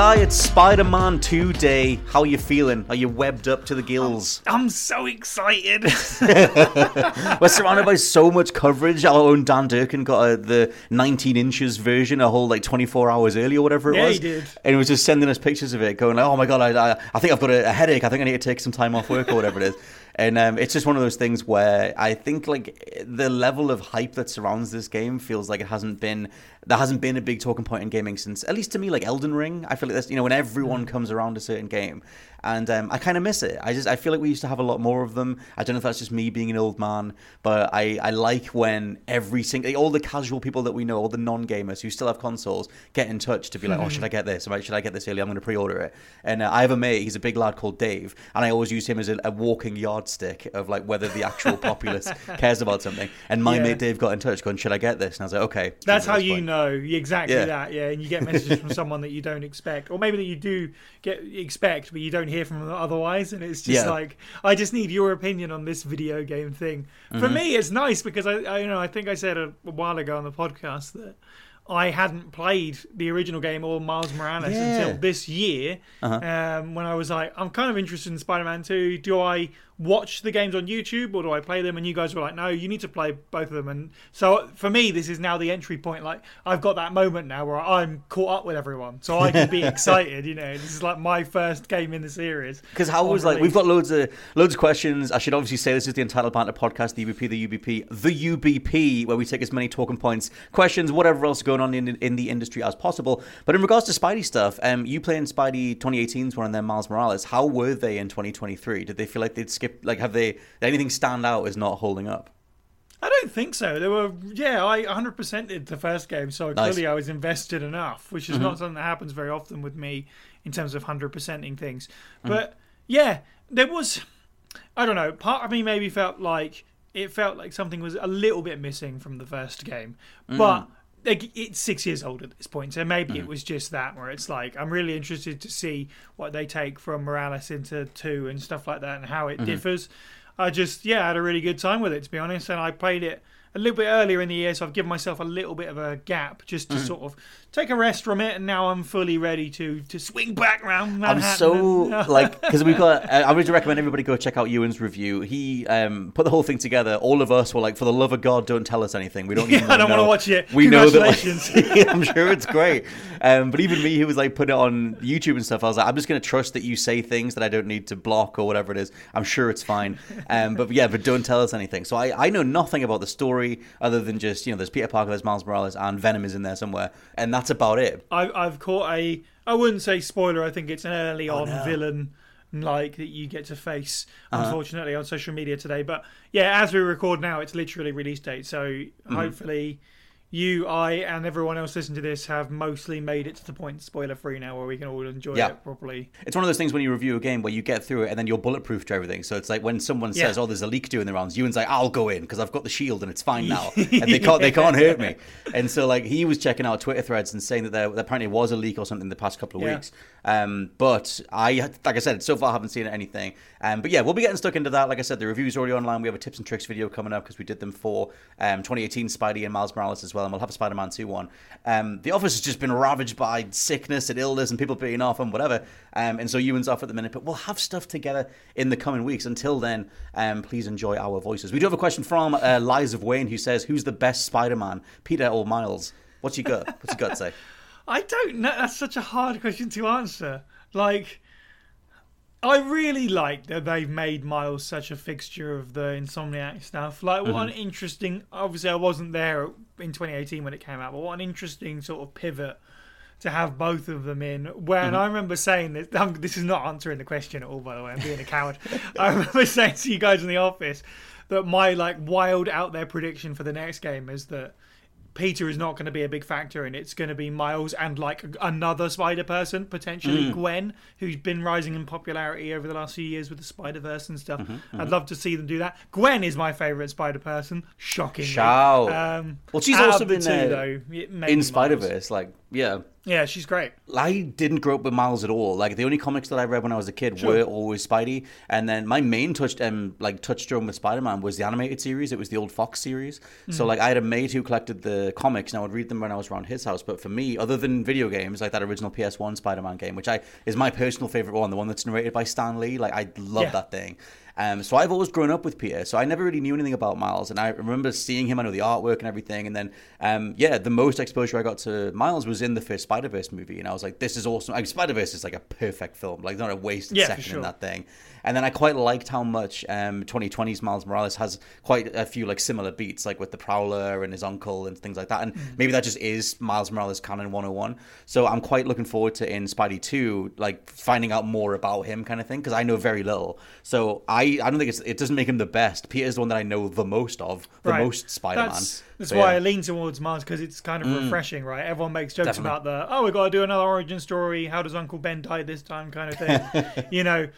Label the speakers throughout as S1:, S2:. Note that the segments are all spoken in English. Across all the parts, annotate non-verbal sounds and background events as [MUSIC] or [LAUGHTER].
S1: Si, it's Spider-Man 2 day. How are you feeling? Are you webbed up to the gills?
S2: I'm so excited. [LAUGHS]
S1: We're surrounded by so much coverage. Our own Dan Durkin got a, the 19 inches version a whole like 24 hours early or whatever it
S2: Yeah,
S1: was.
S2: he did.
S1: And he was just sending us pictures of it, going like, "Oh my god, I, I, I think I've got a, a headache. I think I need to take some time off work or whatever it is." And um, it's just one of those things where I think like the level of hype that surrounds this game feels like it hasn't been there hasn't been a big talking point in gaming since at least to me like Elden Ring. I feel like that's you know, when everyone comes around a certain game, and um, I kind of miss it. I just I feel like we used to have a lot more of them. I don't know if that's just me being an old man, but I I like when every single all the casual people that we know, all the non gamers who still have consoles, get in touch to be like, oh, should I get this? I- Should I get this early? I'm going to pre-order it. And uh, I have a mate. He's a big lad called Dave, and I always use him as a, a walking yardstick of like whether the actual [LAUGHS] populace cares about something. And my
S2: Yeah.
S1: mate Dave got in touch, going, should I get this? And I was like, okay.
S2: That's how you
S1: point.
S2: know exactly
S1: Yeah.
S2: that, yeah. And you get messages from [LAUGHS] someone that you don't expect, or maybe that you do get expect, but you don't hear from them otherwise. And it's just
S1: Yeah.
S2: like, I just need your opinion on this video game thing. For
S1: Mm-hmm.
S2: me, it's nice because I, I, you know, I think I said a, a while ago on the podcast that I hadn't played the original game or Miles Morales
S1: Yeah. Uh-huh.
S2: until this year. Um, when I was like, I'm kind of interested in Spider-Man 2. Do I watch the games on YouTube or do I play them? And you guys were like, no, you need to play both of them. And so for me, this is now the entry point. Like I've got that moment now where I'm caught up with everyone, so I can be [LAUGHS] excited. You know, this is like my first game in the series.
S1: Because how was like we've got loads of loads of questions. I should obviously say this is the entitled banter podcast, the UBP, the UBP, the UBP, where we take as many talking points, questions, whatever else going on in in the industry as possible. But in regards to Spidey stuff, um, you playing Spidey 2018's one and then Miles Morales. How were they in 2023? Did they feel like they'd skip? Like, have they anything stand out as not holding up?
S2: I don't think so. There were, yeah, I 100% did the first game, so
S1: Nice. Mm-hmm.
S2: clearly I was invested enough, which is not something that happens very often with me in terms of 100%ing things.
S1: Mm-hmm.
S2: But yeah, there was, I don't know, part of me maybe felt like it felt like something was a little bit missing from the first game,
S1: Mm.
S2: but. Like, it's six years old at this point, so maybe
S1: Mm-hmm.
S2: it was just that where it's like I'm really interested to see what they take from Morales into two and stuff like that and how
S1: Mm-hmm.
S2: it differs. I just yeah I had a really good time with it to be honest, and I played it a little bit earlier in the year, so I've given myself a little bit of a gap just
S1: Mm-hmm.
S2: to sort of take a rest from it, and now I'm fully ready to to swing back round Manhattan.
S1: I'm so
S2: and- [LAUGHS]
S1: like because we've got. I would recommend everybody go check out Ewan's review. He um, put the whole thing together. All of us were like, for the love of God, don't tell us anything. We don't. even
S2: Yeah, I don't
S1: wanna
S2: wanna watch it.
S1: We know that. Like, [LAUGHS] I'm sure it's great. Um, but even me, who was like put it on YouTube and stuff, I was like, I'm just gonna trust that you say things that I don't need to block or whatever it is. I'm sure it's fine. Um, but yeah, but don't tell us anything. So I, I know nothing about the story other than just you know, there's Peter Parker, there's Miles Morales, and Venom is in there somewhere, and that's about it.
S2: I, I've caught a. I wouldn't say spoiler. I think it's an early on
S1: Oh, no.
S2: villain like that you get to face.
S1: Uh-huh.
S2: Unfortunately, on social media today. But yeah, as we record now, it's literally release date. So
S1: Mm-hmm.
S2: hopefully, you, I, and everyone else listening to this have mostly made it to the point spoiler free now, where we can all enjoy
S1: Yeah.
S2: it properly.
S1: It's one of those things when you review a game where you get through it and then you're bulletproof to everything. So it's like when someone says,
S2: Yeah.
S1: "Oh, there's a leak doing the rounds," Ewan's like, "I'll go in because I've got the shield and it's fine now, [LAUGHS] and they can't they can't hurt me." And so like he was checking out Twitter threads and saying that there that apparently was a leak or something the past couple of
S2: Yeah.
S1: weeks. Um, but I, like I said, so far I haven't seen anything. Um, but yeah, we'll be getting stuck into that. Like I said, the review's already online. We have a tips and tricks video coming up because we did them for um, 2018 Spidey and Miles Morales as well. and we'll have a Spider-Man two one. Um, the office has just been ravaged by sickness and illness and people being off and whatever. Um, and so Ewan's off at the minute, but we'll have stuff together in the coming weeks. Until then, um, please enjoy our voices. We do have a question from uh, Lies of Wayne who says, "Who's the best Spider-Man, Peter or Miles?" What's your gut? What's your gut say? [LAUGHS]
S2: I don't know. That's such a hard question to answer. Like, I really like that they've made Miles such a fixture of the Insomniac stuff. Like, what an interesting. Obviously, I wasn't there in 2018 when it came out, but what an interesting sort of pivot to have both of them in. When I remember saying this, um, this is not answering the question at all, by the way. I'm being a coward. I remember saying to you guys in the office that my like wild out there prediction for the next game is that Peter is not going to be a big factor, and it's going to be Miles and like another Spider Person, potentially Gwen, who's been rising in popularity over the last few years with the Spider Verse and stuff. I'd love to see them do that. Gwen is my favorite Spider Person, shocking.
S1: Shout.
S2: Um,
S1: Well, she's also been,
S2: two,
S1: uh,
S2: though, it may be
S1: in. Spider Verse, like yeah.
S2: Yeah, she's great.
S1: I didn't grow up with Miles at all. Like the only comics that I read when I was a kid were always Spidey, and then my main touch um like touchstone with Spider Man was the animated series. It was the old Fox series. So like I had a mate who collected the comics, and I would read them when I was around his house. But for me, other than video games, like that original PS One Spider Man game, which I is my personal favorite one, the one that's narrated by Stan Lee. Like I love
S2: Yeah.
S1: that thing. Um, so I've always grown up with Peter, so I never really knew anything about Miles, and I remember seeing him. I know the artwork and everything, and then um, yeah, the most exposure I got to Miles was in the first Spider Verse movie, and I was like, "This is awesome!" Like, Spider Verse is like a perfect film, like not a wasted
S2: Yeah,
S1: second
S2: sure.
S1: in that thing. And then I quite liked how much um, 2020's Miles Morales has quite a few like similar beats, like with the Prowler and his uncle and things like that. And
S2: Mm.
S1: maybe that just is Miles Morales canon 101. So I'm quite looking forward to in Spidey 2, like finding out more about him kind of thing, because I know very little. So I, I don't think it's, it doesn't make him the best. Peter's the one that I know the most of, the
S2: Right.
S1: most Spider Man.
S2: That's, that's
S1: So,
S2: why
S1: yeah.
S2: I lean towards Mars because it's kind of refreshing, right? Everyone makes jokes
S1: Definitely.
S2: about the oh, we've got to do another origin story. How does Uncle Ben die this time? Kind of thing, [LAUGHS] you know.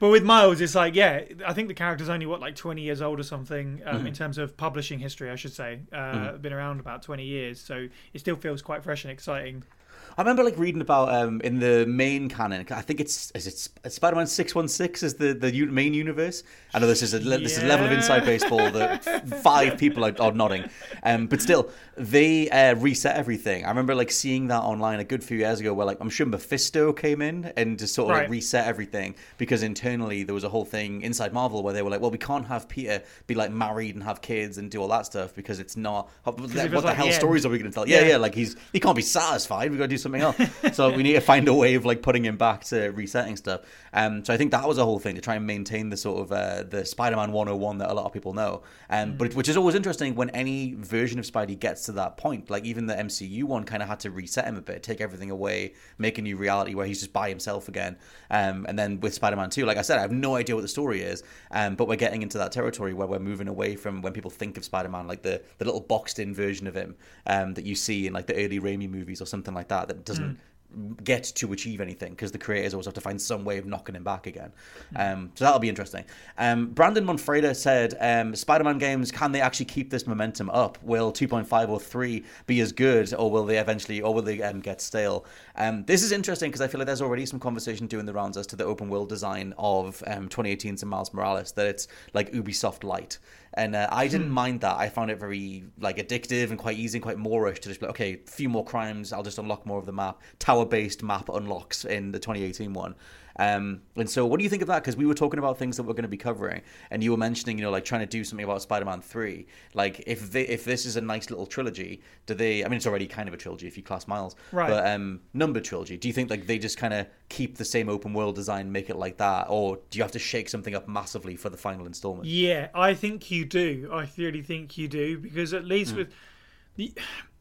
S2: But with Miles, it's like, yeah, I think the character's only what like twenty years old or something um,
S1: Mm-hmm.
S2: in terms of publishing history, I should say. Uh, Been around about twenty years, so it still feels quite fresh and exciting.
S1: I remember like reading about um in the main canon. I think it's is it Spider Man six one six is the the main universe. I know this is a le- this is a level of inside baseball that [LAUGHS] five people are, are nodding, um, but still they uh, reset everything. I remember like seeing that online a good few years ago, where like I'm sure Mephisto came in and just sort of like reset everything because internally there was a whole thing inside Marvel where they were like, well, we can't have Peter be like married and have kids and do all that stuff because it's not what
S2: feels
S1: the
S2: like
S1: hell
S2: the
S1: stories are we going to tell? Yeah,
S2: Yeah.
S1: yeah, like he's he can't be satisfied. We got to do something else. so we need to find a way of like putting him back to resetting stuff. Um, so I think that was a whole thing to try and maintain the sort of uh, the Spider-Man 101 that a lot of people know. Um, but which is always interesting when any version of Spidey gets to that point. Like even the MCU one kind of had to reset him a bit, take everything away, make a new reality where he's just by himself again. Um, and then with Spider-Man 2, like I said, I have no idea what the story is. Um, but we're getting into that territory where we're moving away from when people think of Spider-Man, like the the little boxed-in version of him um, that you see in like the early Raimi movies or something like that that doesn't mm. Get to achieve anything because the creators always have to find some way of knocking him back again. Um, so that'll be interesting. Um, Brandon Monfreda said, um, "Spider-Man games can they actually keep this momentum up? Will 2.5 or 3 be as good, or will they eventually, or will they um, get stale?" Um, this is interesting because I feel like there's already some conversation doing the rounds as to the open world design of um, 2018's Miles Morales that it's like Ubisoft light. And uh, I didn't mind that. I found it very like addictive and quite easy and quite moreish to just be like, okay, a few more crimes. I'll just unlock more of the map. Tower-based map unlocks in the 2018 one. Um, and so, what do you think of that? Because we were talking about things that we're going to be covering, and you were mentioning, you know, like trying to do something about Spider-Man Three. Like, if they, if this is a nice little trilogy, do they? I mean, it's already kind of a trilogy if you class Miles,
S2: Right.
S1: But um, numbered trilogy. Do you think like they just kind of keep the same open world design, make it like that, or do you have to shake something up massively for the final installment?
S2: Yeah, I think you do. I really think you do because at least with the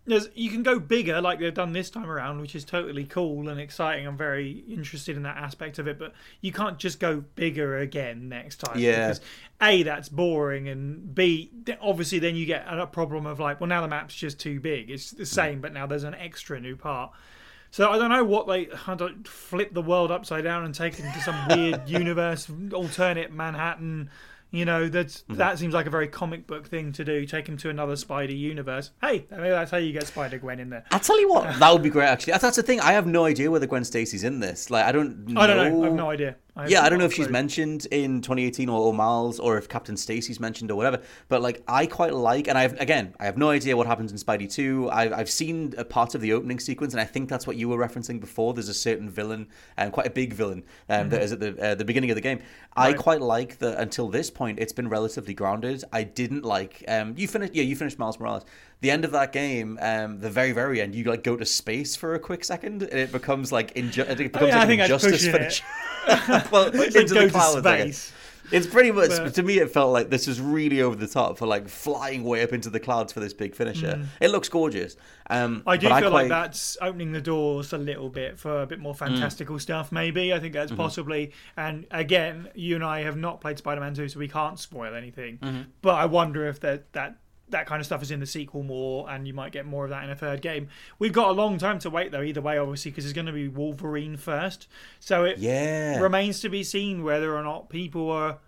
S2: there's, you can go bigger like they've done this time around, which is totally cool and exciting. I'm very interested in that aspect of it, but you can't just go bigger again next time.
S1: Yeah.
S2: Because a that's boring, and b obviously then you get a problem of like, well now the map's just too big. It's the mm. same, but now there's an extra new part. So I don't know what they I don't flip the world upside down and take it into some weird [LAUGHS] universe, alternate Manhattan. You know, that's mm-hmm. that seems like a very comic book thing to do. Take him to another Spider universe. Hey, maybe that's how you get Spider Gwen in there.
S1: I'll tell you what, that would be great. Actually, that's, that's the thing. I have no idea whether Gwen Stacy's in this. Like, I don't. Know.
S2: I don't know. I have no idea. I
S1: yeah, I don't know if she's mentioned in 2018 or, or Miles, or if Captain Stacy's mentioned or whatever. But like, I quite like, and I've again, I have no idea what happens in Spidey 2. I've, I've seen a part of the opening sequence, and I think that's what you were referencing before. There's a certain villain, and quite a big villain, um, that is at the uh, the beginning of the game. I quite like that. Until this point, it's been relatively grounded. I didn't like. Um, you finished, yeah, you finished Miles Morales. The end of that game, um, the very very end, you like go to space for a quick second, and it becomes like inju- it becomes
S2: yeah, I
S1: like
S2: think that's
S1: injustice for
S2: it.
S1: the [LAUGHS] [LAUGHS] well, into
S2: like
S1: the clouds,
S2: to space.
S1: It's pretty much
S2: But-
S1: to me. It felt like this is really over the top for like flying way up into the clouds for this big finisher. It looks gorgeous. Um,
S2: Mm. I do feel
S1: quite,
S2: like that's opening the doors a little bit for a bit more fantastical stuff. Maybe I think that's possibly. And again, you and I have not played Spider-Man Two, so we can't spoil anything. But I wonder if that that that kind of stuff is in the sequel more, and you might get more of that in a third game. We've got a long time to wait though. Either way, obviously, because it's going to be Wolverine first. So it
S1: Yeah.
S2: remains to be seen whether or not people are.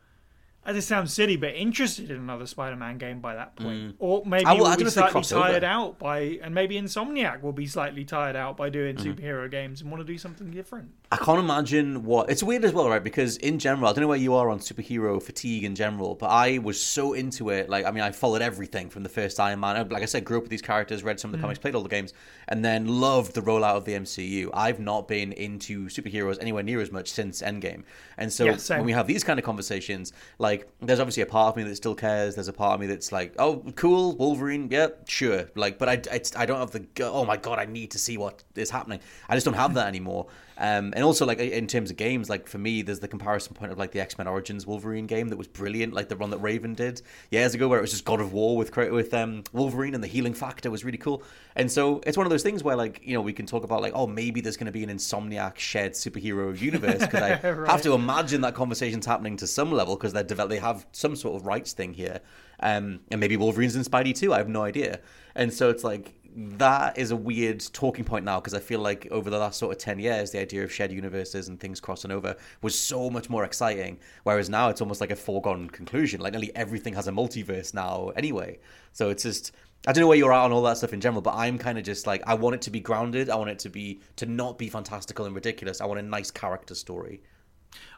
S2: As it sounds silly, but interested in another Spider-Man game by that point, or maybe
S1: I will-
S2: we'll
S1: don't
S2: be slightly
S1: over.
S2: tired out by, and maybe Insomniac will be slightly tired out by doing
S1: Mm-hmm.
S2: superhero games and want to do something different.
S1: I can't imagine what it's weird as well, right? Because in general, I don't know where you are on superhero fatigue in general, but I was so into it. Like, I mean, I followed everything from the first Iron Man. Like I said, grew up with these characters, read some of the mm. comics, played all the games, and then loved the rollout of the MCU. I've not been into superheroes anywhere near as much since Endgame, and so
S2: Yeah,
S1: when we have these kind of conversations, like, there's obviously a part of me that still cares. There's a part of me that's like, oh, cool, Wolverine, yeah, sure. Like, but I, I, I don't have the, oh my god, I need to see what is happening. I just don't have that anymore. Um, and also, like in terms of games, like for me, there's the comparison point of like the X Men Origins Wolverine game that was brilliant, like the one that Raven did years ago, where it was just God of War with with um, Wolverine, and the healing factor was really cool. And so it's one of those things where like you know we can talk about like oh maybe there's going to be an Insomniac shared superhero universe because I [LAUGHS] have to imagine that conversation's happening to some level because they're develop- they have some sort of rights thing here, um, and maybe Wolverine's in Spidey too. I have no idea. And so it's like that is a weird talking point now because I feel like over the last sort of 10 years, the idea of shared universes and things crossing over was so much more exciting. Whereas now it's almost like a foregone conclusion. Like nearly everything has a multiverse now anyway. So it's just, I don't know where you're at on all that stuff in general, but I'm kind of just like, I want it to be grounded. I want it to be, to not be fantastical and ridiculous. I want a nice character story.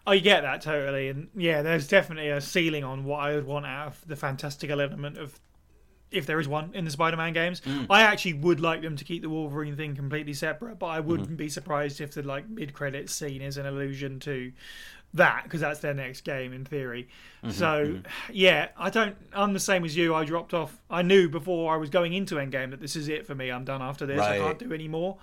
S2: I get that totally, and yeah, there's definitely a ceiling on what I would want out of the fantastical element of. If there is one in the Spider-Man games,
S1: Mm.
S2: I actually would like them to keep the Wolverine thing completely separate. But I wouldn't
S1: Mm-hmm.
S2: be surprised if the like mid-credits scene is an allusion to that because that's their next game in theory.
S1: Mm-hmm,
S2: so yeah, I don't. I'm the same as you. I dropped off. I knew before I was going into Endgame that this is it for me. I'm done after this. I
S1: Right. Mm-hmm.
S2: can't do any more.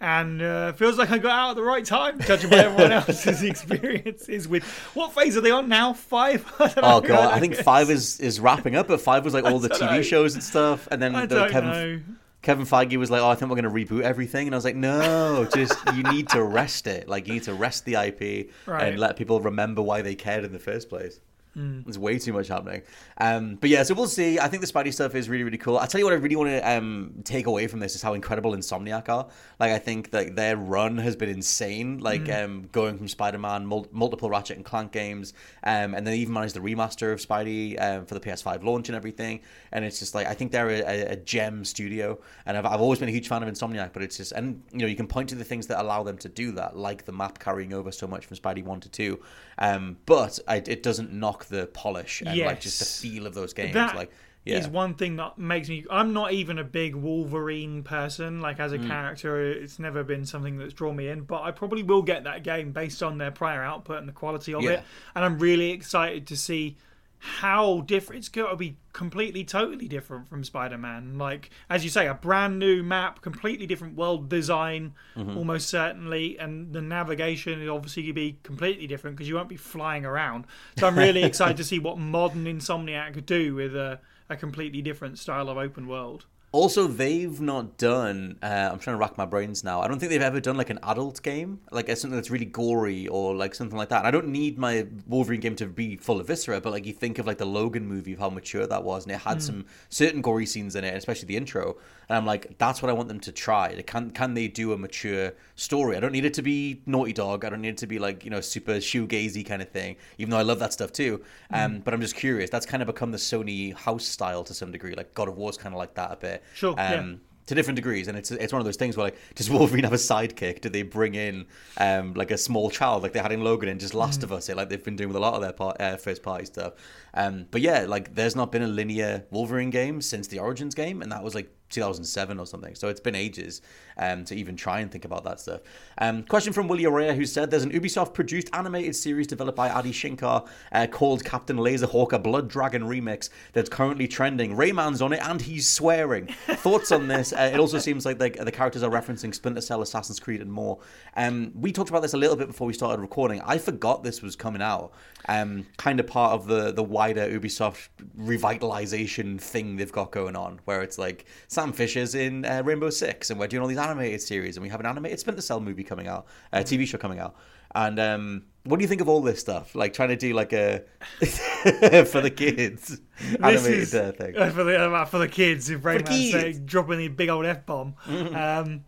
S2: And uh, feels like I got out at the right time, judging by everyone [LAUGHS] else's experiences with what phase are they on now? Five. [LAUGHS] I
S1: Oh
S2: know.
S1: god, I think five is is wrapping up, but five was like [LAUGHS] all the TV
S2: know.
S1: shows and stuff, and then
S2: I
S1: the
S2: don't
S1: Kevin Feige was like, "Oh, I think we're going to reboot everything," and I was like, "No, just you need to rest it. Like you need to rest the IP
S2: Right.
S1: and let people remember why they cared in the first place."
S2: Hmm.
S1: There's way too much happening. Um, but yeah, so we'll see. I think the Spidey stuff is really, really cool. I tell you what, I really want to um, take away from this is how incredible Insomniac are. Like, I think that their run has been insane. Like,
S2: Hmm.
S1: um, going from Spider-Man, mul- multiple Ratchet and Clank games, um, and then they even managed the remaster of Spidey um, for the PS5 launch and everything. And it's just like I think they're a, a, a gem studio, and I've, I've always been a huge fan of Insomniac. But it's just, and you know, you can point to the things that allow them to do that, like the map carrying over so much from Spidey one to two. Um, but I, it doesn't knock the polish and like just the feel of those games.
S2: That
S1: like, yeah,
S2: is one thing that makes me. I'm not even a big Wolverine person. Like as a
S1: Mm.
S2: character, it's never been something that's drawn me in. But I probably will get that game based on their prior output and the quality of
S1: Yeah.
S2: it. And I'm really excited to see how different. It's got to be completely, totally different from Spider-Man. Like as you say, a brand new map, completely different world design,
S1: Mm-hmm.
S2: almost certainly, and the navigation is obviously going to be completely different because you won't be flying around. So I'm really [LAUGHS] excited to see what modern Insomniac could do with a, a completely different style of open world.
S1: Also, they've not done. Uh, I'm trying to rack my brains now. I don't think they've ever done like an adult game, like something that's really gory or like something like that. And I don't need my Wolverine game to be full of viscera, but like you think of like the Logan movie of how mature that was, and it had some certain gory scenes in it, especially the intro. And I'm like, that's what I want them to try. Can can they do a mature story? I don't need it to be Naughty Dog. I don't need it to be like you know super shoegazy kind of thing. Even though I love that stuff too. Um, but I'm just curious. That's kind of become the Sony house style to some degree. Like God of War's kind of like that a bit.
S2: Sure, yeah.
S1: Um, to different degrees, and it's it's one of those things where like, does Wolverine have a sidekick? Do they bring in um, like a small child, like they had in Logan and just Last mm. of Us, It like they've been doing with a lot of their part, uh, first party stuff? Um, but yeah, like there's not been a linear Wolverine game since the Origins game, and that was like 2007 or something. So it's been ages um, to even try and think about that stuff. Um, question from Willie Araya, who said there's an Ubisoft produced animated series developed by Adi Shankar uh, called Captain Laserhawk, a Blood Dragon remix that's currently trending. Rayman's on it and he's swearing. [LAUGHS] Thoughts on this? Uh, it also seems like the, the characters are referencing Splinter Cell, Assassin's Creed, and more. Um, we talked about this a little bit before we started recording. I forgot this was coming out. Um, kind of part of the, the wider Ubisoft revitalization thing they've got going on, where it's like Sam Fisher's in uh, Rainbow Six, and we're doing all these animated series, and we have an animated Splinter Cell movie coming out, a TV show coming out. And um, what do you think of all this stuff? Like trying to do like a [LAUGHS] for the kids animated is, uh, thing
S2: uh, for the uh, for the kids. If Rayman say dropping the big old f bomb. Mm-hmm. Um,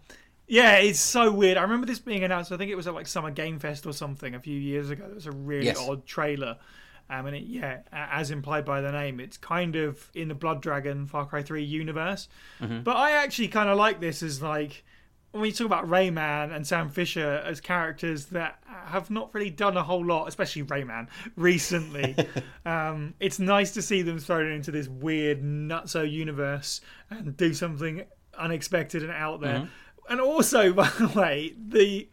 S2: yeah, it's so weird. I remember this being announced. I think it was at like Summer Game Fest or something a few years ago. It was a really yes. odd trailer. Um, and it, yeah, as implied by the name, it's kind of in the Blood Dragon Far Cry 3 universe. Mm-hmm. But I actually kind of like this as like when you talk about Rayman and Sam Fisher as characters that have not really done a whole lot, especially Rayman [LAUGHS] recently, [LAUGHS] um, it's nice to see them thrown into this weird nutso universe and do something unexpected and out there. Mm-hmm. And also, [LAUGHS] by the way, the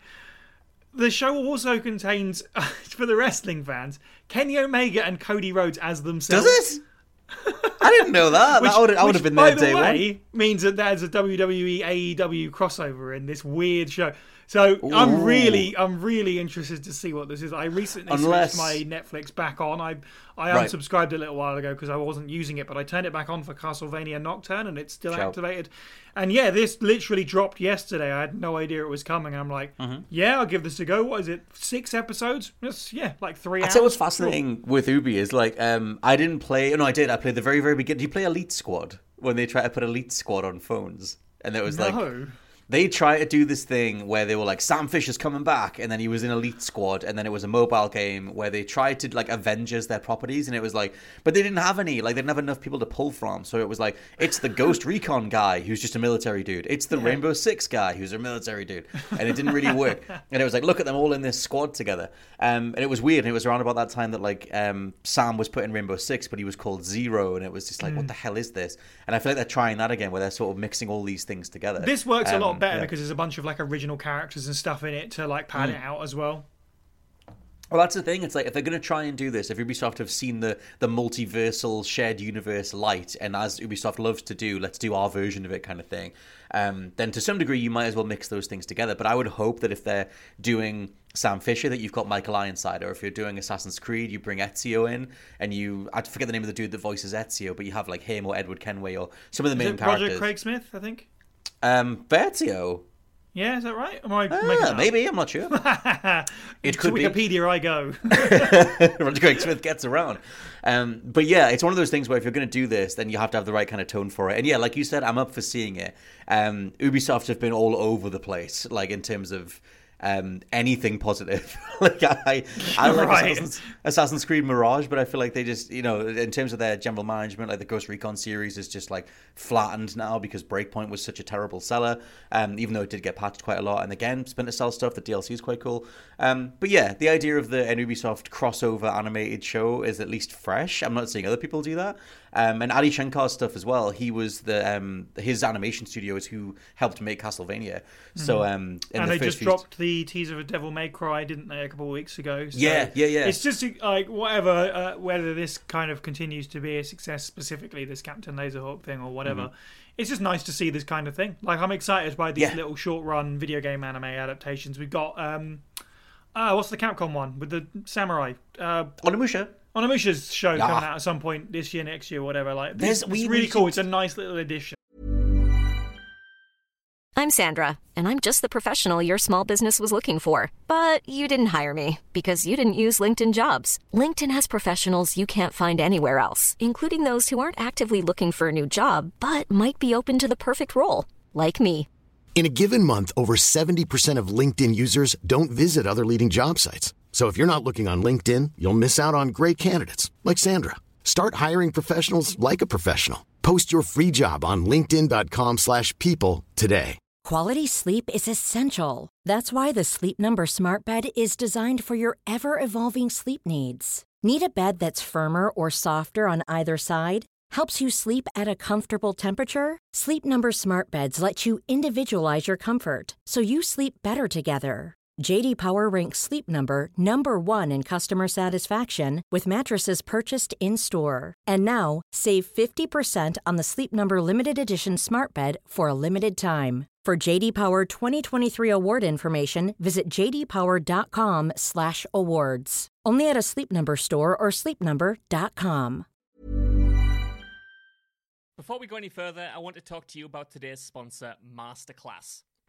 S2: the show also contains, [LAUGHS] for the wrestling fans, Kenny Omega and Cody Rhodes as themselves.
S1: Does it? I didn't know that. which, that would, I would have been there by the way,
S2: one. means that there's a WWE AEW crossover in this weird show. So Ooh. I'm really, I'm really interested to see what this is. I recently Unless... switched my Netflix back on. I, I right. unsubscribed a little while ago because I wasn't using it, but I turned it back on for Castlevania Nocturne, and it's still activated. And yeah, this literally dropped yesterday. I had no idea it was coming. I'm like, mm-hmm. yeah, I'll give this a go. What is it? Six episodes? It's, yeah, like three.
S1: Say what's fascinating cool. with Ubi is like, um, I didn't play. No, I did. I played the very, very beginning. Did you play Elite Squad when they try to put Elite Squad on phones? And it was no. like they try to do this thing where they were like Sam Fisher's coming back, and then he was in Elite Squad, and then it was a mobile game where they tried to like Avengers their properties, and it was like, but they didn't have any, like they didn't have enough people to pull from, so it was like it's the Ghost Recon guy who's just a military dude, it's the yeah. Rainbow Six guy who's a military dude, and it didn't really work, and it was like look at them all in this squad together, um, and it was weird, and it was around about that time that like um, Sam was put in Rainbow Six, but he was called Zero, and it was just like mm. what the hell is this? And I feel like they're trying that again, where they're sort of mixing all these things together.
S2: This works um, a lot um, better yeah. because there's a bunch of like original characters and stuff in it to like pad mm. it out as well.
S1: Well, that's the thing. It's like if they're going to try and do this, if Ubisoft have seen the the multiversal shared universe light, and as Ubisoft loves to do, let's do our version of it, kind of thing. Um, then to some degree, you might as well mix those things together. But I would hope that if they're doing Sam Fisher, that you've got Michael Ironside, or if you're doing Assassin's Creed, you bring Ezio in, and you I forget the name of the dude that voices Ezio, but you have like him or Edward Kenway or some of the Is main characters.
S2: Roger Craig Smith, I think.
S1: Um, Ezio.
S2: Yeah, is that right? Am I
S1: ah, maybe I'm not sure. [LAUGHS]
S2: it could to Wikipedia I go. [LAUGHS] [LAUGHS]
S1: Roger Craig Smith gets around, um, but yeah, it's one of those things where if you're going to do this, then you have to have the right kind of tone for it. And yeah, like you said, I'm up for seeing it. Um, Ubisoft have been all over the place, like in terms of um, anything positive. [LAUGHS] like I, I like right. Assassin's, Assassin's, Creed Mirage, but I feel like they just, you know, in terms of their general management, like the Ghost Recon series is just like flattened now because Breakpoint was such a terrible seller. Um, even though it did get patched quite a lot, and again, Splinter Cell stuff, the DLC is quite cool. Um, but yeah, the idea of the Ubisoft crossover animated show is at least fresh. I'm not seeing other people do that. Um, and Adi Shankar's stuff as well. He was the um, his animation studio is who helped make Castlevania. So mm-hmm. um,
S2: and the they just few... dropped the teaser of Devil May Cry, didn't they, a couple of weeks ago?
S1: So yeah, yeah, yeah.
S2: It's just like whatever, uh, whether this kind of continues to be a success, specifically this Captain Laserhawk thing or whatever. Mm-hmm. It's just nice to see this kind of thing. Like I'm excited by these yeah. little short run video game anime adaptations. We've got um, uh, what's the Capcom one with the samurai? Uh,
S1: Onimusha.
S2: Onimusha's show yeah. coming out at some point this year, next year, whatever. Like, this, it's we, really we cool. It's a nice little addition.
S3: I'm Sandra, and I'm just the professional your small business was looking for. But you didn't hire me because you didn't use LinkedIn Jobs. LinkedIn has professionals you can't find anywhere else, including those who aren't actively looking for a new job but might be open to the perfect role, like me.
S4: In a given month, over 70% of LinkedIn users don't visit other leading job sites. So if you're not looking on LinkedIn, you'll miss out on great candidates like Sandra. Start hiring professionals like a professional. Post your free job on linkedin.com/people today.
S5: Quality sleep is essential. That's why the Sleep Number Smart Bed is designed for your ever evolving sleep needs. Need a bed that's firmer or softer on either side? Helps you sleep at a comfortable temperature? Sleep Number Smart Beds let you individualize your comfort so you sleep better together. JD Power ranks Sleep Number number 1 in customer satisfaction with mattresses purchased in-store. And now, save 50% on the Sleep Number limited edition Smart Bed for a limited time. For JD Power 2023 award information, visit jdpower.com/awards. Only at a Sleep Number store or sleepnumber.com.
S6: Before we go any further, I want to talk to you about today's sponsor, Masterclass.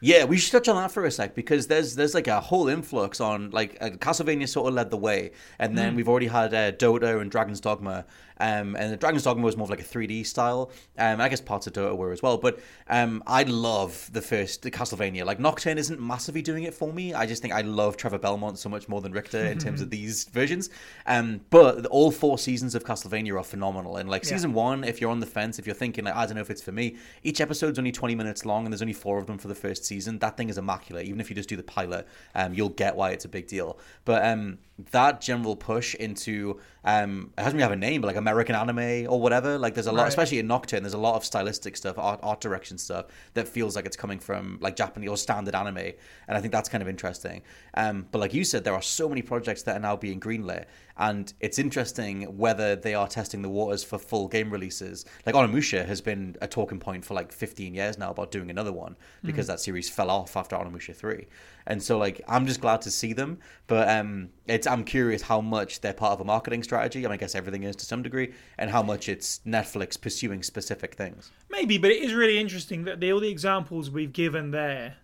S1: Yeah, we should touch on that for a sec because there's there's like a whole influx on like uh, Castlevania sort of led the way, and then we've already had uh, Dota and Dragon's Dogma, um, and the Dragon's Dogma was more of like a 3D style. Um, I guess parts of Dota were as well, but um, I love the first the Castlevania. Like Nocturne isn't massively doing it for me. I just think I love Trevor Belmont so much more than Richter in terms of [LAUGHS] these versions. Um, but all four seasons of Castlevania are phenomenal, and like season one, if you're on the fence, if you're thinking like I don't know if it's for me, each episode's only 20 minutes long, and there's only four of them for the first season. That thing is immaculate. Even if you just do the pilot, um, you'll get why it's a big deal. But um, that general push into um, it doesn't really have a name, but like American anime or whatever. Like there's a lot,
S2: Right.
S1: especially in Nocturne, there's a lot of stylistic stuff, art, art direction stuff that feels like it's coming from like Japanese or standard anime, and I think that's kind of interesting. Um, but like you said, there are so many projects that are now being greenlit, and it's interesting whether they are testing the waters for full game releases. Like Onimusha has been a talking point for like 15 years now about doing another one because that series fell off after Onimusha 3. And so like I'm just glad to see them, but um it's I'm curious how much they're part of a marketing strategy. I mean I guess everything is to some degree and how much it's Netflix pursuing specific things.
S2: Maybe, but it is really interesting that the, all the examples we've given there,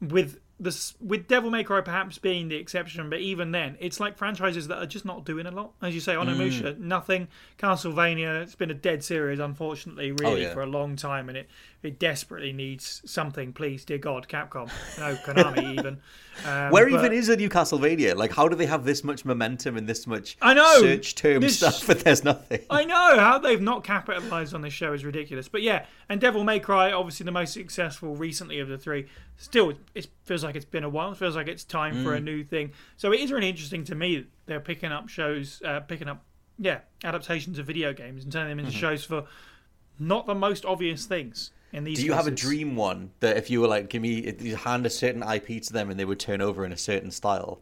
S2: with this with Devil May Cry perhaps being the exception, but even then, it's like franchises that are just not doing a lot. As you say, Onimusha, mm. nothing. Castlevania, it's been a dead series, unfortunately, really oh,
S1: yeah.
S2: for a long time, and it it desperately needs something. Please, dear God, Capcom, no [LAUGHS] Konami even. Um,
S1: Where
S2: but-
S1: even is a new Castlevania? Like how do they have this much momentum and this much
S2: I know!
S1: search term
S2: This-
S1: stuff but there's nothing?
S2: I know how they've not capitalized on this show is ridiculous. But yeah, and Devil May Cry, obviously the most successful recently of the three. Still, it feels like it's been a while. It feels like it's time for a new thing. So it is really interesting to me that they're picking up shows, uh, picking up yeah adaptations of video games and turning them into shows for not the most obvious things in these.
S1: Do you have a dream one that if you were like, give me, you hand a certain IP to them and they would turn over in a certain style?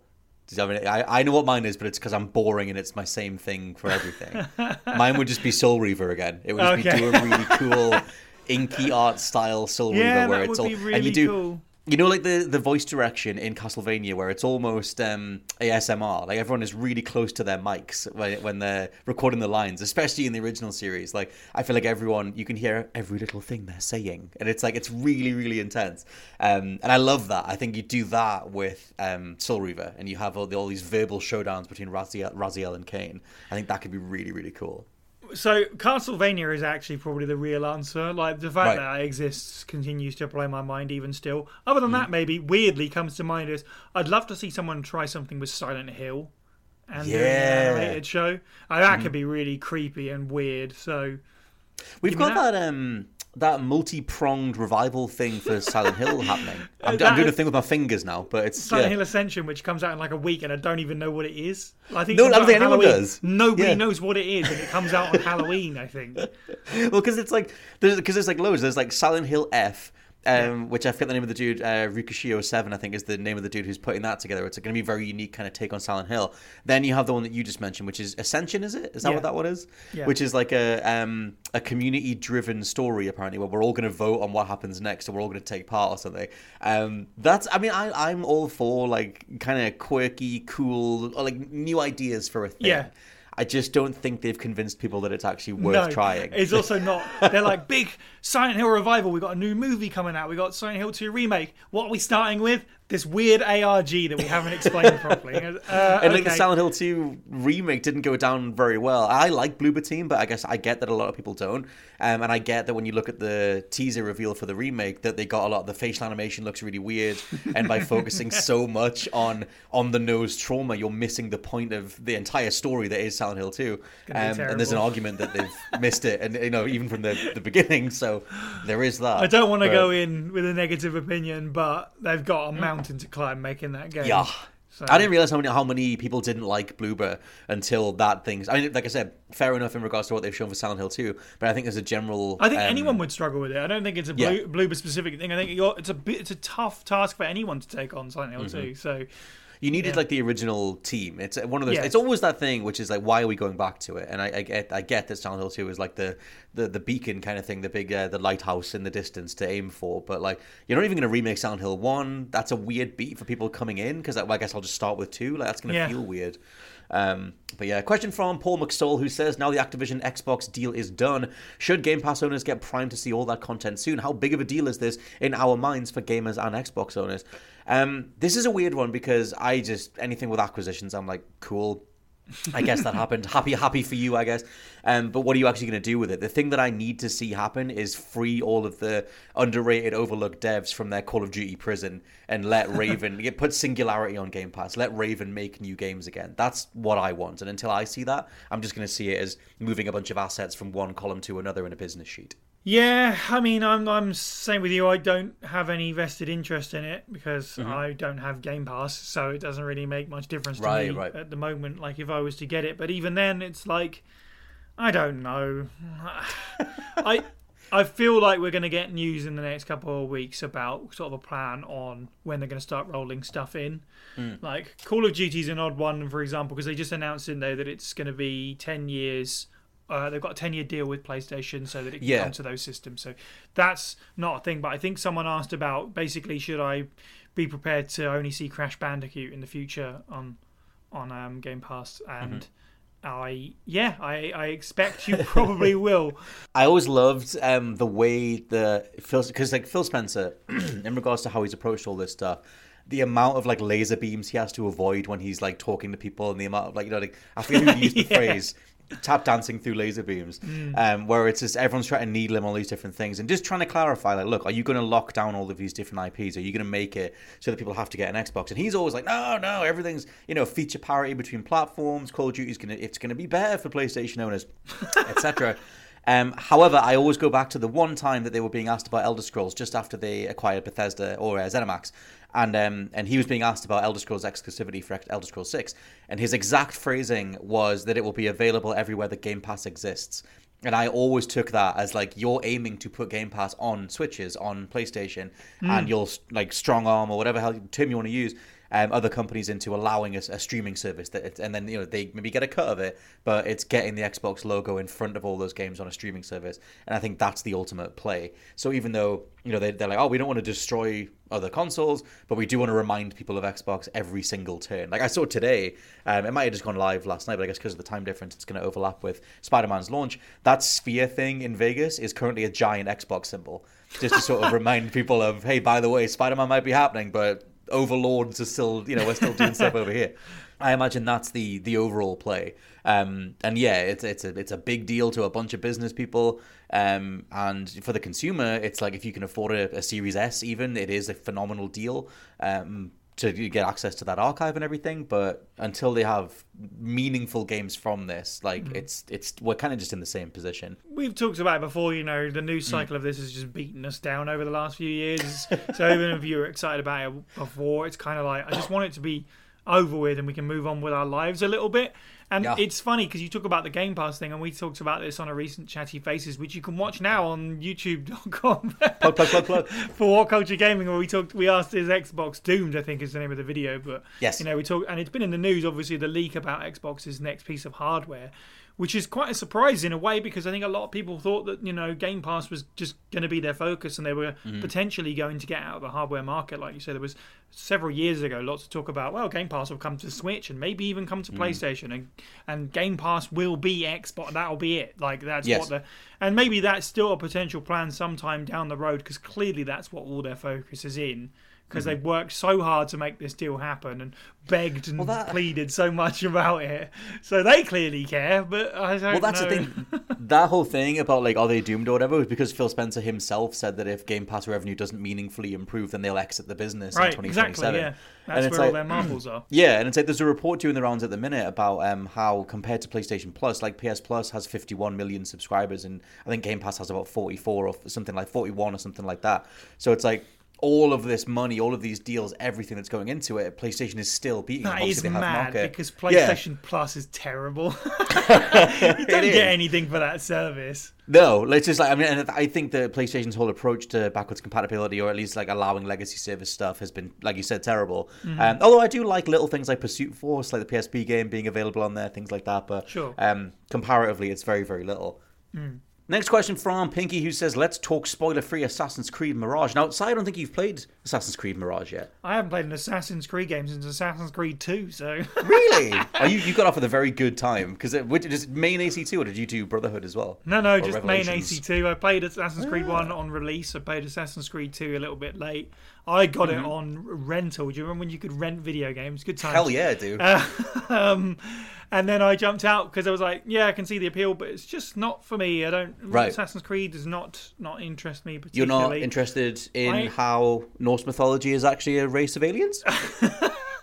S1: Have any, I, I know what mine is, but it's because I'm boring and it's my same thing for everything. [LAUGHS] mine would just be Soul Reaver again. It would just
S2: Okay.
S1: be do a really cool, inky art style Soul
S2: Yeah,
S1: Reaver where it's all
S2: be
S1: and you do.
S2: cool.
S1: You know, like the, the voice direction in Castlevania, where it's almost um, ASMR. Like everyone is really close to their mics when, when they're recording the lines, especially in the original series. Like I feel like everyone, you can hear every little thing they're saying, and it's like it's really, really intense. Um, and I love that. I think you do that with um, Soul Reaver, and you have all, all these verbal showdowns between Raziel, Raziel and Kain. I think that could be really, really cool.
S2: So Castlevania is actually probably the real answer. Like the fact
S1: Right.
S2: that it exists continues to blow my mind even still. Other than
S1: Mm.
S2: that, maybe weirdly comes to mind is I'd love to see someone try something with Silent Hill and do an animated show. Uh, that could be really creepy and weird. So
S1: We've got
S2: that.
S1: that um that multi pronged revival thing for [LAUGHS] Silent Hill happening. I'm, I'm doing a thing with my fingers now, but it's
S2: Silent
S1: yeah.
S2: Hill Ascension, which comes out in like a week, and I don't even know what it is. I think
S1: No, I don't think anyone
S2: Halloween.
S1: does.
S2: Nobody
S1: Yeah.
S2: knows what it is, and it comes out on [LAUGHS] Halloween. I think.
S1: well, because it's like there's because there's like loads. There's like Silent Hill F. Um, which I forget the name of the dude, uh, Ryukishi07, I think is the name of the dude who's putting that together. It's going to be a very unique kind of take on Silent Hill. Then you have the one that you just mentioned, which is Ascension. Is it? Is that
S2: Yeah.
S1: what that one is?
S2: Yeah.
S1: Which is like a um, a community driven story apparently, where we're all going to vote on what happens next, so we're all going to take part or something. Um, that's I mean I I'm all for like kind of quirky, cool, or like new ideas for a thing.
S2: Yeah.
S1: I just don't think they've convinced people that it's actually worth trying.
S2: It's also [LAUGHS] not. They're like big Silent Hill revival. We got a new movie coming out. We got Silent Hill 2 remake. What are we starting with? This weird ARG that we haven't explained [LAUGHS] properly. Uh,
S1: and like the. Silent Hill 2 remake didn't go down very well. I like Bloober Team, but I guess I get that a lot of people don't. Um, and I get that when you look at the teaser reveal for the remake, that they got a lot. Of the facial animation looks really weird, and by [LAUGHS] focusing so much on on the nose trauma, you're missing the point of the entire story that is Silent Hill 2. Um, and there's an argument that they've [LAUGHS] missed it, and you know even from the, the beginning. So there is that.
S2: I don't want to
S1: But-
S2: go in with a negative opinion, but they've got a mountain to climb making that game.
S1: Yeah.
S2: So-
S1: I didn't realize how many how many people didn't like Bloober until that thing. I mean, like I said, fair enough in regards to what they've shown for Silent Hill 2, but I think there's a general.
S2: I think
S1: um,
S2: anyone would struggle with it. I don't think it's a
S1: Yeah.
S2: Bloober specific thing. I think you're, it's a bit, it's a tough task for anyone to take on Silent
S1: Mm-hmm.
S2: Hill 2. So
S1: You needed
S2: Yeah.
S1: like the original team. It's one of those.
S2: Yeah.
S1: It's always that thing, which is like, why are we going back to it? And I, I get, I get that Silent Hill Two is like the the, the beacon kind of thing, the big uh, the lighthouse in the distance to aim for. But like, you're not even going to remake Silent Hill One. That's a weird beat for people coming in because I, I guess I'll just start with two. Like that's going to
S2: Yeah.
S1: feel weird. Um, but yeah, question from Paul McStall who says, "Now the Activision Xbox deal is done. Should Game Pass owners get primed to see all that content soon? How big of a deal is this in our minds for gamers and Xbox owners?" Um, this is a weird one because I just anything with acquisitions, I'm like, cool. I guess that happened. [LAUGHS] Happy, happy for you, I guess. Um, but what are you actually going to do with it? The thing that I need to see happen is free all of the underrated, overlooked devs from their Call of Duty prison and let [LAUGHS] Raven get put Singularity on Game Pass. Let Raven make new games again. That's what I want. And until I see that, I'm just going to see it as moving a bunch of assets from one column to another in a business sheet.
S2: Yeah, I mean, I'm I'm same with you. I don't have any vested interest in it because
S1: Mm-hmm.
S2: I don't have Game Pass, so it doesn't really make much difference to
S1: Right,
S2: me
S1: right.
S2: at the moment. Like if I was to get it, but even then, it's like I don't know. I I feel like we're going to get news in the next couple of weeks about sort of a plan on when they're going to start rolling stuff in.
S1: Hmm.
S2: Like Call of Duty's an odd one, for example, because they just announced in there that it's going to be ten years. Uh, they've got a ten-year deal with PlayStation so that it can
S1: Yeah.
S2: come to those systems. So that's not a thing. But I think someone asked about basically should I be prepared to only see Crash Bandicoot in the future on on um, Game Pass and. I yeah, I, I expect you probably [LAUGHS] will.
S1: I always loved um, the way the Phil because like Phil Spencer, [CLEARS THROAT] in regards to how he's approached all this stuff, the amount of like laser beams he has to avoid when he's like talking to people, and the amount of like you know like I forget who used the [LAUGHS]
S2: Yeah.
S1: phrase tap dancing through laser beams, um, where it's just everyone's trying to needle him all these different things and just trying to clarify like, look, are you going to lock down all of these different IPs? Are you going to make it so that people have to get an Xbox? And he's always like, no, no, everything's you know feature parity between platforms. Call of Duty's gonna it's going to be better for PlayStation owners, [LAUGHS] etc. Um, however, I always go back to the one time that they were being asked about Elder Scrolls just after they acquired Bethesda or uh, ZeniMax, and um, and he was being asked about Elder Scrolls exclusivity for Elder Scrolls Six, and his exact phrasing was that it will be available everywhere that Game Pass exists. And I always took that as like you're aiming to put Game Pass on Switches, on PlayStation, and you'll like strong arm or whatever hell term you want to use. Um, other companies into allowing a, a streaming service that, and then you know they maybe get a cut of it, but it's getting the Xbox logo in front of all those games on a streaming service, and I think that's the ultimate play. So even though you know they, they're like, oh, we don't want to destroy other consoles, but we do want to remind people of Xbox every single turn. Like I saw today, um, it might have just gone live last night, but I guess because of the time difference, it's going to overlap with Spider Man's launch. That sphere thing in Vegas is currently a giant Xbox symbol, just to sort of [LAUGHS] remind people of, hey, by the way, Spider Man might be happening, but overlords are still, you know, we're still doing stuff over here. [LAUGHS] I imagine that's the the overall play. Um, and yeah, it's it's a it's a big deal to a bunch of business people. Um, and for the consumer, it's like if you can afford a, a Series S, even it is a phenomenal deal. Um, to get access to that archive and everything, but until they have meaningful games from this, like mm. it's it's we're kind of just in the same position.
S2: We've talked about it before, you know, the news cycle mm. of this has just beaten us down over the last few years. so even if you were excited about it before, it's kind of like I just want it to be over with and we can move on with our lives a little bit. And yeah. it's funny because you talk about the Game Pass thing, and we talked about this on a recent Chatty Faces, which you can watch now on YouTube.com.
S1: plug, plug, plug, plug. [LAUGHS]
S2: For WhatCulture Gaming, where we talked, we asked, is Xbox doomed? I think is the name of the video. But
S1: yes,
S2: you know, we talk, and it's been in the news. Obviously, the leak about Xbox's next piece of hardware which is quite a surprise in a way because I think a lot of people thought that you know Game Pass was just going to be their focus and they were mm. potentially going to get out of the hardware market. Like you said, there was several years ago lots of talk about well Game Pass will come to Switch and maybe even come to mm. PlayStation and and Game Pass will be Xbox. That'll be it. Like that's yes. what the and maybe that's still a potential plan sometime down the road because clearly that's what all their focus is in because mm-hmm. they've worked so hard to make this deal happen and begged and well, that... pleaded so much about it. So they clearly care, but I don't
S1: Well, that's
S2: know.
S1: the thing. that whole [LAUGHS] thing about like are they doomed or whatever was because Phil Spencer himself said that if Game Pass revenue doesn't meaningfully improve, then they'll exit the business
S2: right,
S1: in 2027.
S2: Exactly, yeah. That's and where like, all their marbles are. [CLEARS THROAT]
S1: Yeah, and it's like there's a report doing the rounds at the minute about um, how compared to PlayStation Plus, like PS Plus has 51 million subscribers, and I think Game Pass has about 44 or something like 41 or something like that. So it's like all of this money, all of these deals, everything that's going into it, PlayStation is still beating.
S2: That is mad market. because PlayStation yeah. Plus is terrible. [LAUGHS] you [LAUGHS] don't get anything for that service.
S1: No, let's just like I mean, and I think the PlayStation's whole approach to backwards compatibility, or at least like allowing legacy service stuff, has been, like you said, terrible. Mm-hmm. Um, although I do like little things like Pursuit Force, like the PSP game being available on there, things like that. But
S2: sure.
S1: um, comparatively, it's very, very little.
S2: Mm.
S1: Next question from Pinky, who says, "Let's talk spoiler-free Assassin's Creed Mirage." Now, I don't think you've played Assassin's Creed Mirage yet.
S2: I haven't played an Assassin's Creed game since Assassin's Creed Two. So [LAUGHS]
S1: really, oh, you you got off with a very good time because it was just main AC2 or did you do Brotherhood as well?
S2: No, no, or just main AC2. I played Assassin's Creed ah. One on release. I played Assassin's Creed Two a little bit late. I got mm-hmm. it on rental. Do you remember when you could rent video games? Good time.
S1: Hell yeah, dude.
S2: Uh, [LAUGHS] um, and then I jumped out because I was like, yeah, I can see the appeal, but it's just not for me. I don't. Right. Assassin's Creed does not not interest me particularly.
S1: You're not interested in I, how Norse mythology is actually a race of aliens. [LAUGHS]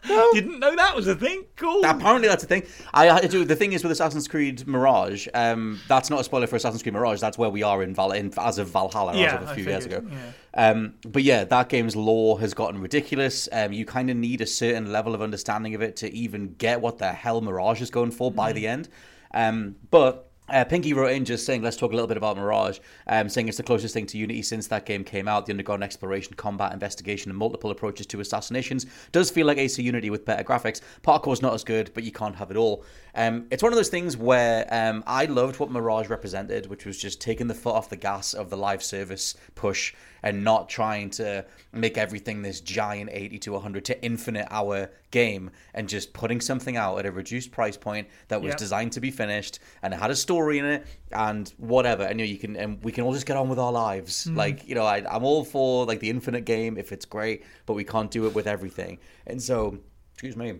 S2: No. Didn't know that was a thing. Cool.
S1: Apparently, that's a thing. I do. The thing is with Assassin's Creed Mirage, um, that's not a spoiler for Assassin's Creed Mirage. That's where we are in, Val- in as of Valhalla yeah, as of a few years ago. Yeah. Um, but yeah, that game's lore has gotten ridiculous. Um, you kind of need a certain level of understanding of it to even get what the hell Mirage is going for mm. by the end. Um, but uh, Pinky wrote in just saying, let's talk a little bit about Mirage, um, saying it's the closest thing to Unity since that game came out. The underground exploration, combat, investigation, and multiple approaches to assassinations does feel like AC Unity with better graphics. Parkour's not as good, but you can't have it all. Um, it's one of those things where um, I loved what Mirage represented, which was just taking the foot off the gas of the live service push and not trying to make everything this giant 80 to 100 to infinite hour game and just putting something out at a reduced price point that was yep. designed to be finished and it had a story in it and whatever and you know you can and we can all just get on with our lives mm. like you know I, i'm all for like the infinite game if it's great but we can't do it with everything and so excuse me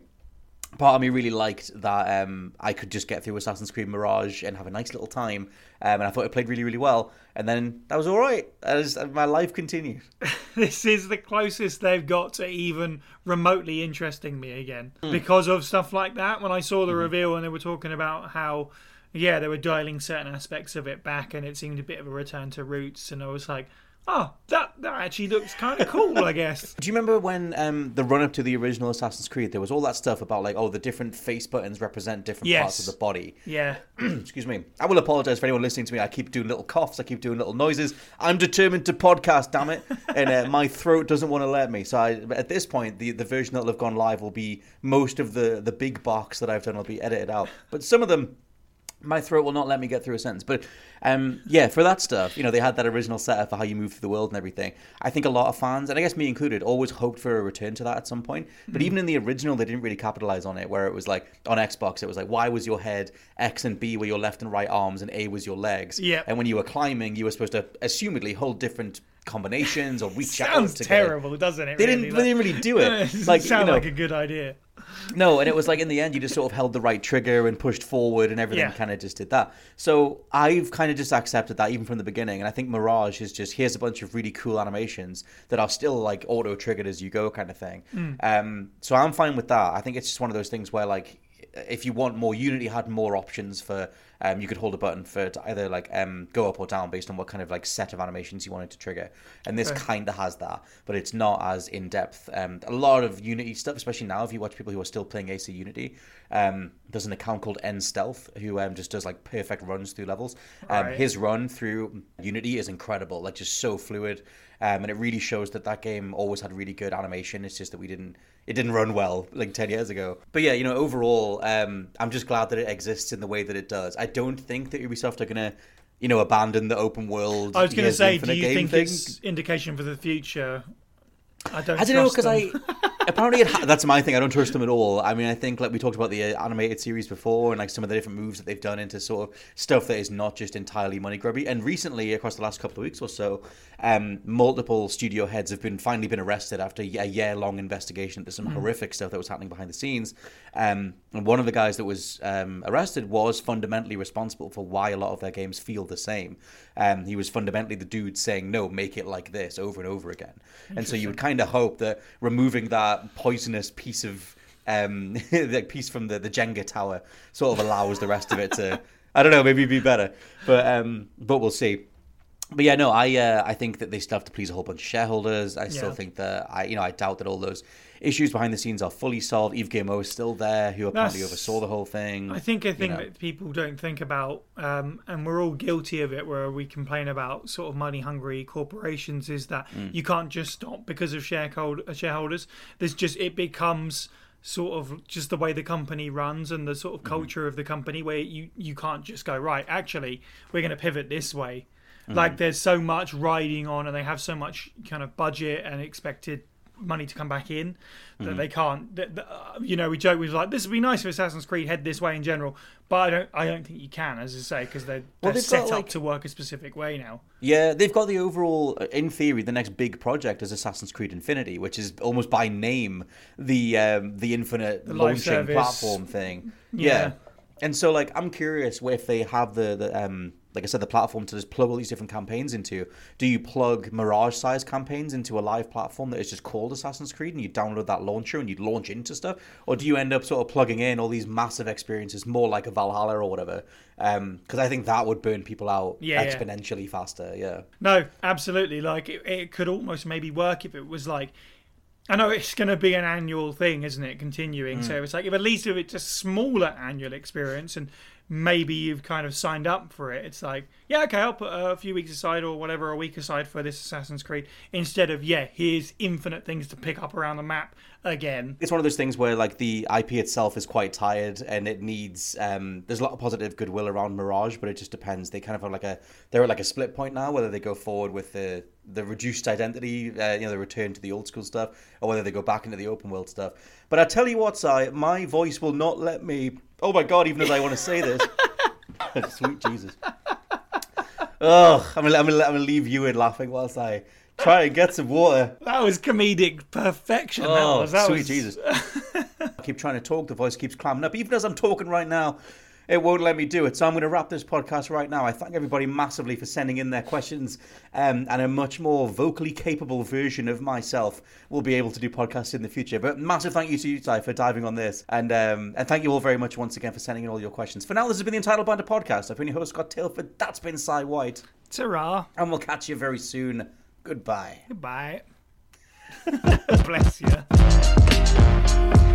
S1: part of me really liked that um, I could just get through Assassin's Creed Mirage and have a nice little time, um, and I thought it played really, really well. And then that was all right. As my life continued. [LAUGHS]
S2: this is the closest they've got to even remotely interesting me again mm. because of stuff like that. When I saw the mm. reveal and they were talking about how, yeah, they were dialing certain aspects of it back, and it seemed a bit of a return to roots, and I was like. Oh, that that actually looks kind of cool, I guess. [LAUGHS]
S1: Do you remember when um, the run up to the original Assassin's Creed, there was all that stuff about like, oh, the different face buttons represent different parts of the body.
S2: Yeah. [CLEARS THROAT]
S1: Excuse me. I will apologize for anyone listening to me. I keep doing little coughs. I keep doing little noises. I'm determined to podcast, damn it, [LAUGHS] and uh, my throat doesn't want to let me. So I, at this point, the the version that'll have gone live will be most of the the big box that I've done will be edited out, but some of them my throat will not let me get through a sentence. But um, yeah, for that stuff, you know, they had that original setup for how you move through the world and everything. I think a lot of fans, and I guess me included, always hoped for a return to that at some point. But even in the original, they didn't really capitalize on it, where it was like on Xbox, it was like Y was your head, X and B were your left and right arms, and A was your legs.
S2: Yeah.
S1: And when you were climbing, you were supposed to, assumedly, hold different combinations or reach out.
S2: Sounds
S1: to get-
S2: terrible, doesn't it?
S1: They
S2: really?
S1: didn't. They didn't really do it. [LAUGHS]
S2: Like,
S1: like
S2: sound
S1: you know,
S2: like a good idea.
S1: No, and it was like in the end, you just sort of held the right trigger and pushed forward, and everything
S2: Yeah.
S1: kind of just did that. So I've kind of just accepted that even from the beginning, and I think Mirage is just here's a bunch of really cool animations that are still like auto triggered as you go, kind of thing. Um, so I'm fine with that. I think it's just one of those things where like if you want more, Unity had more options for. Um, you could hold a button for to either like um, go up or down based on what kind of like set of animations you wanted to trigger, and this kind of has that, but it's not as in depth. Um, a lot of Unity stuff, especially now, if you watch people who are still playing AC Unity, um, there's an account called N Stealth who um, just does like perfect runs through levels. Um,
S2: Right.
S1: His run through Unity is incredible, like just so fluid, um, and it really shows that that game always had really good animation. It's just that we didn't, it didn't run well like ten years ago. But yeah, you know, overall, um, I'm just glad that it exists in the way that it does. I don't think that Ubisoft are gonna, you know, abandon the open world.
S2: I was going to say, do you think
S1: thing.
S2: it's indication for the future? I don't.
S1: I don't know because I [LAUGHS] apparently it ha- that's my thing. I don't trust them at all. I mean, I think like we talked about the uh, animated series before, and like some of the different moves that they've done into sort of stuff that is not just entirely money grubby. And recently, across the last couple of weeks or so, um, multiple studio heads have been finally been arrested after a year long investigation into some horrific stuff that was happening behind the scenes. Um, and one of the guys that was um, arrested was fundamentally responsible for why a lot of their games feel the same. Um, he was fundamentally the dude saying, "No, make it like this" over and over again. And so you would kind of hope that removing that poisonous piece of um, [LAUGHS] that piece from the, the Jenga tower sort of allows the rest of it to, [LAUGHS] I don't know, maybe be better. But um, but we'll see. But yeah, no, I uh, I think that they still have to please a whole bunch of shareholders. I still
S2: Yeah.
S1: think that I you know I doubt that all those issues behind the scenes are fully solved. Yves Guillemot is still there, who apparently
S2: That's-
S1: oversaw the whole thing.
S2: I think a thing
S1: know.
S2: that people don't think about, um, and we're all guilty of it, where we complain about sort of money hungry corporations, is that
S1: Mm.
S2: you can't just stop because of sharehold- shareholders. There's just it becomes sort of just the way the company runs and the sort of
S1: Mm-hmm.
S2: culture of the company where you you can't just go right actually we're going to pivot this way
S1: Mm-hmm.
S2: like there's so much riding on and they have so much kind of budget and expected money to come back in that
S1: Mm-hmm.
S2: they can't that, that, uh, you know we joke we was like this would be nice if assassin's creed head this way in general but i don't i don't think you can as i say because they're,
S1: Well,
S2: they're set
S1: got,
S2: up
S1: like-
S2: to work a specific way now
S1: Yeah, they've got the overall, in theory, the next big project is Assassin's Creed Infinity, which is almost by name the um, the infinite
S2: live
S1: launching
S2: service.
S1: platform thing.
S2: Yeah.
S1: And so, like, I'm curious if they have the, the um, like I said, the platform to just plug all these different campaigns into. Do you plug Mirage-sized campaigns into a live platform that is just called Assassin's Creed, and you download that launcher and you launch into stuff, or do you end up sort of plugging in all these massive experiences, more like a Valhalla or whatever? Um, because I think that would burn people out
S2: Yeah, yeah.
S1: exponentially faster. Yeah.
S2: No, absolutely. Like it, it could almost maybe work if it was like. I know it's going to be an annual thing, isn't it? Continuing. So mm. it's like if at least if it's a smaller annual experience and maybe you've kind of signed up for it, it's like yeah, okay, I'll put a few weeks aside or whatever, a week aside for this Assassin's Creed instead of yeah, here's infinite things to pick up around the map again.
S1: it's one of those things where like the IP itself is quite tired and it needs um there's a lot of positive goodwill around Mirage, but it just depends. They kind of have like a they're at like a split point now, whether they go forward with the the reduced identity, uh, you know, the return to the old school stuff, or whether they go back into the open world stuff. But I tell you what, Psy, my voice will not let me. Oh my god! Even as I want to say this, [LAUGHS] sweet Jesus. Oh, I'm gonna, I'm, gonna, I'm gonna leave you in laughing whilst I try and get some water.
S2: That was comedic perfection. that
S1: Oh,
S2: was, that
S1: sweet
S2: was,
S1: Jesus. [LAUGHS] I keep trying to talk, the voice keeps clamming up. Even as I'm talking right now, it won't let me do it. So I'm going to wrap this podcast right now. I thank everybody massively for sending in their questions, um, and a much more vocally capable version of myself will be able to do podcasts in the future. But massive thank you to you, Ty, for diving on this. And um, and thank you all very much once again for sending in all your questions. For now, this has been the Entitled Binder podcast. I've been your host, Scott Tailford. That's been Psy White.
S2: Ta-ra.
S1: And we'll catch you very soon. Goodbye.
S2: Goodbye. [LAUGHS] Bless you.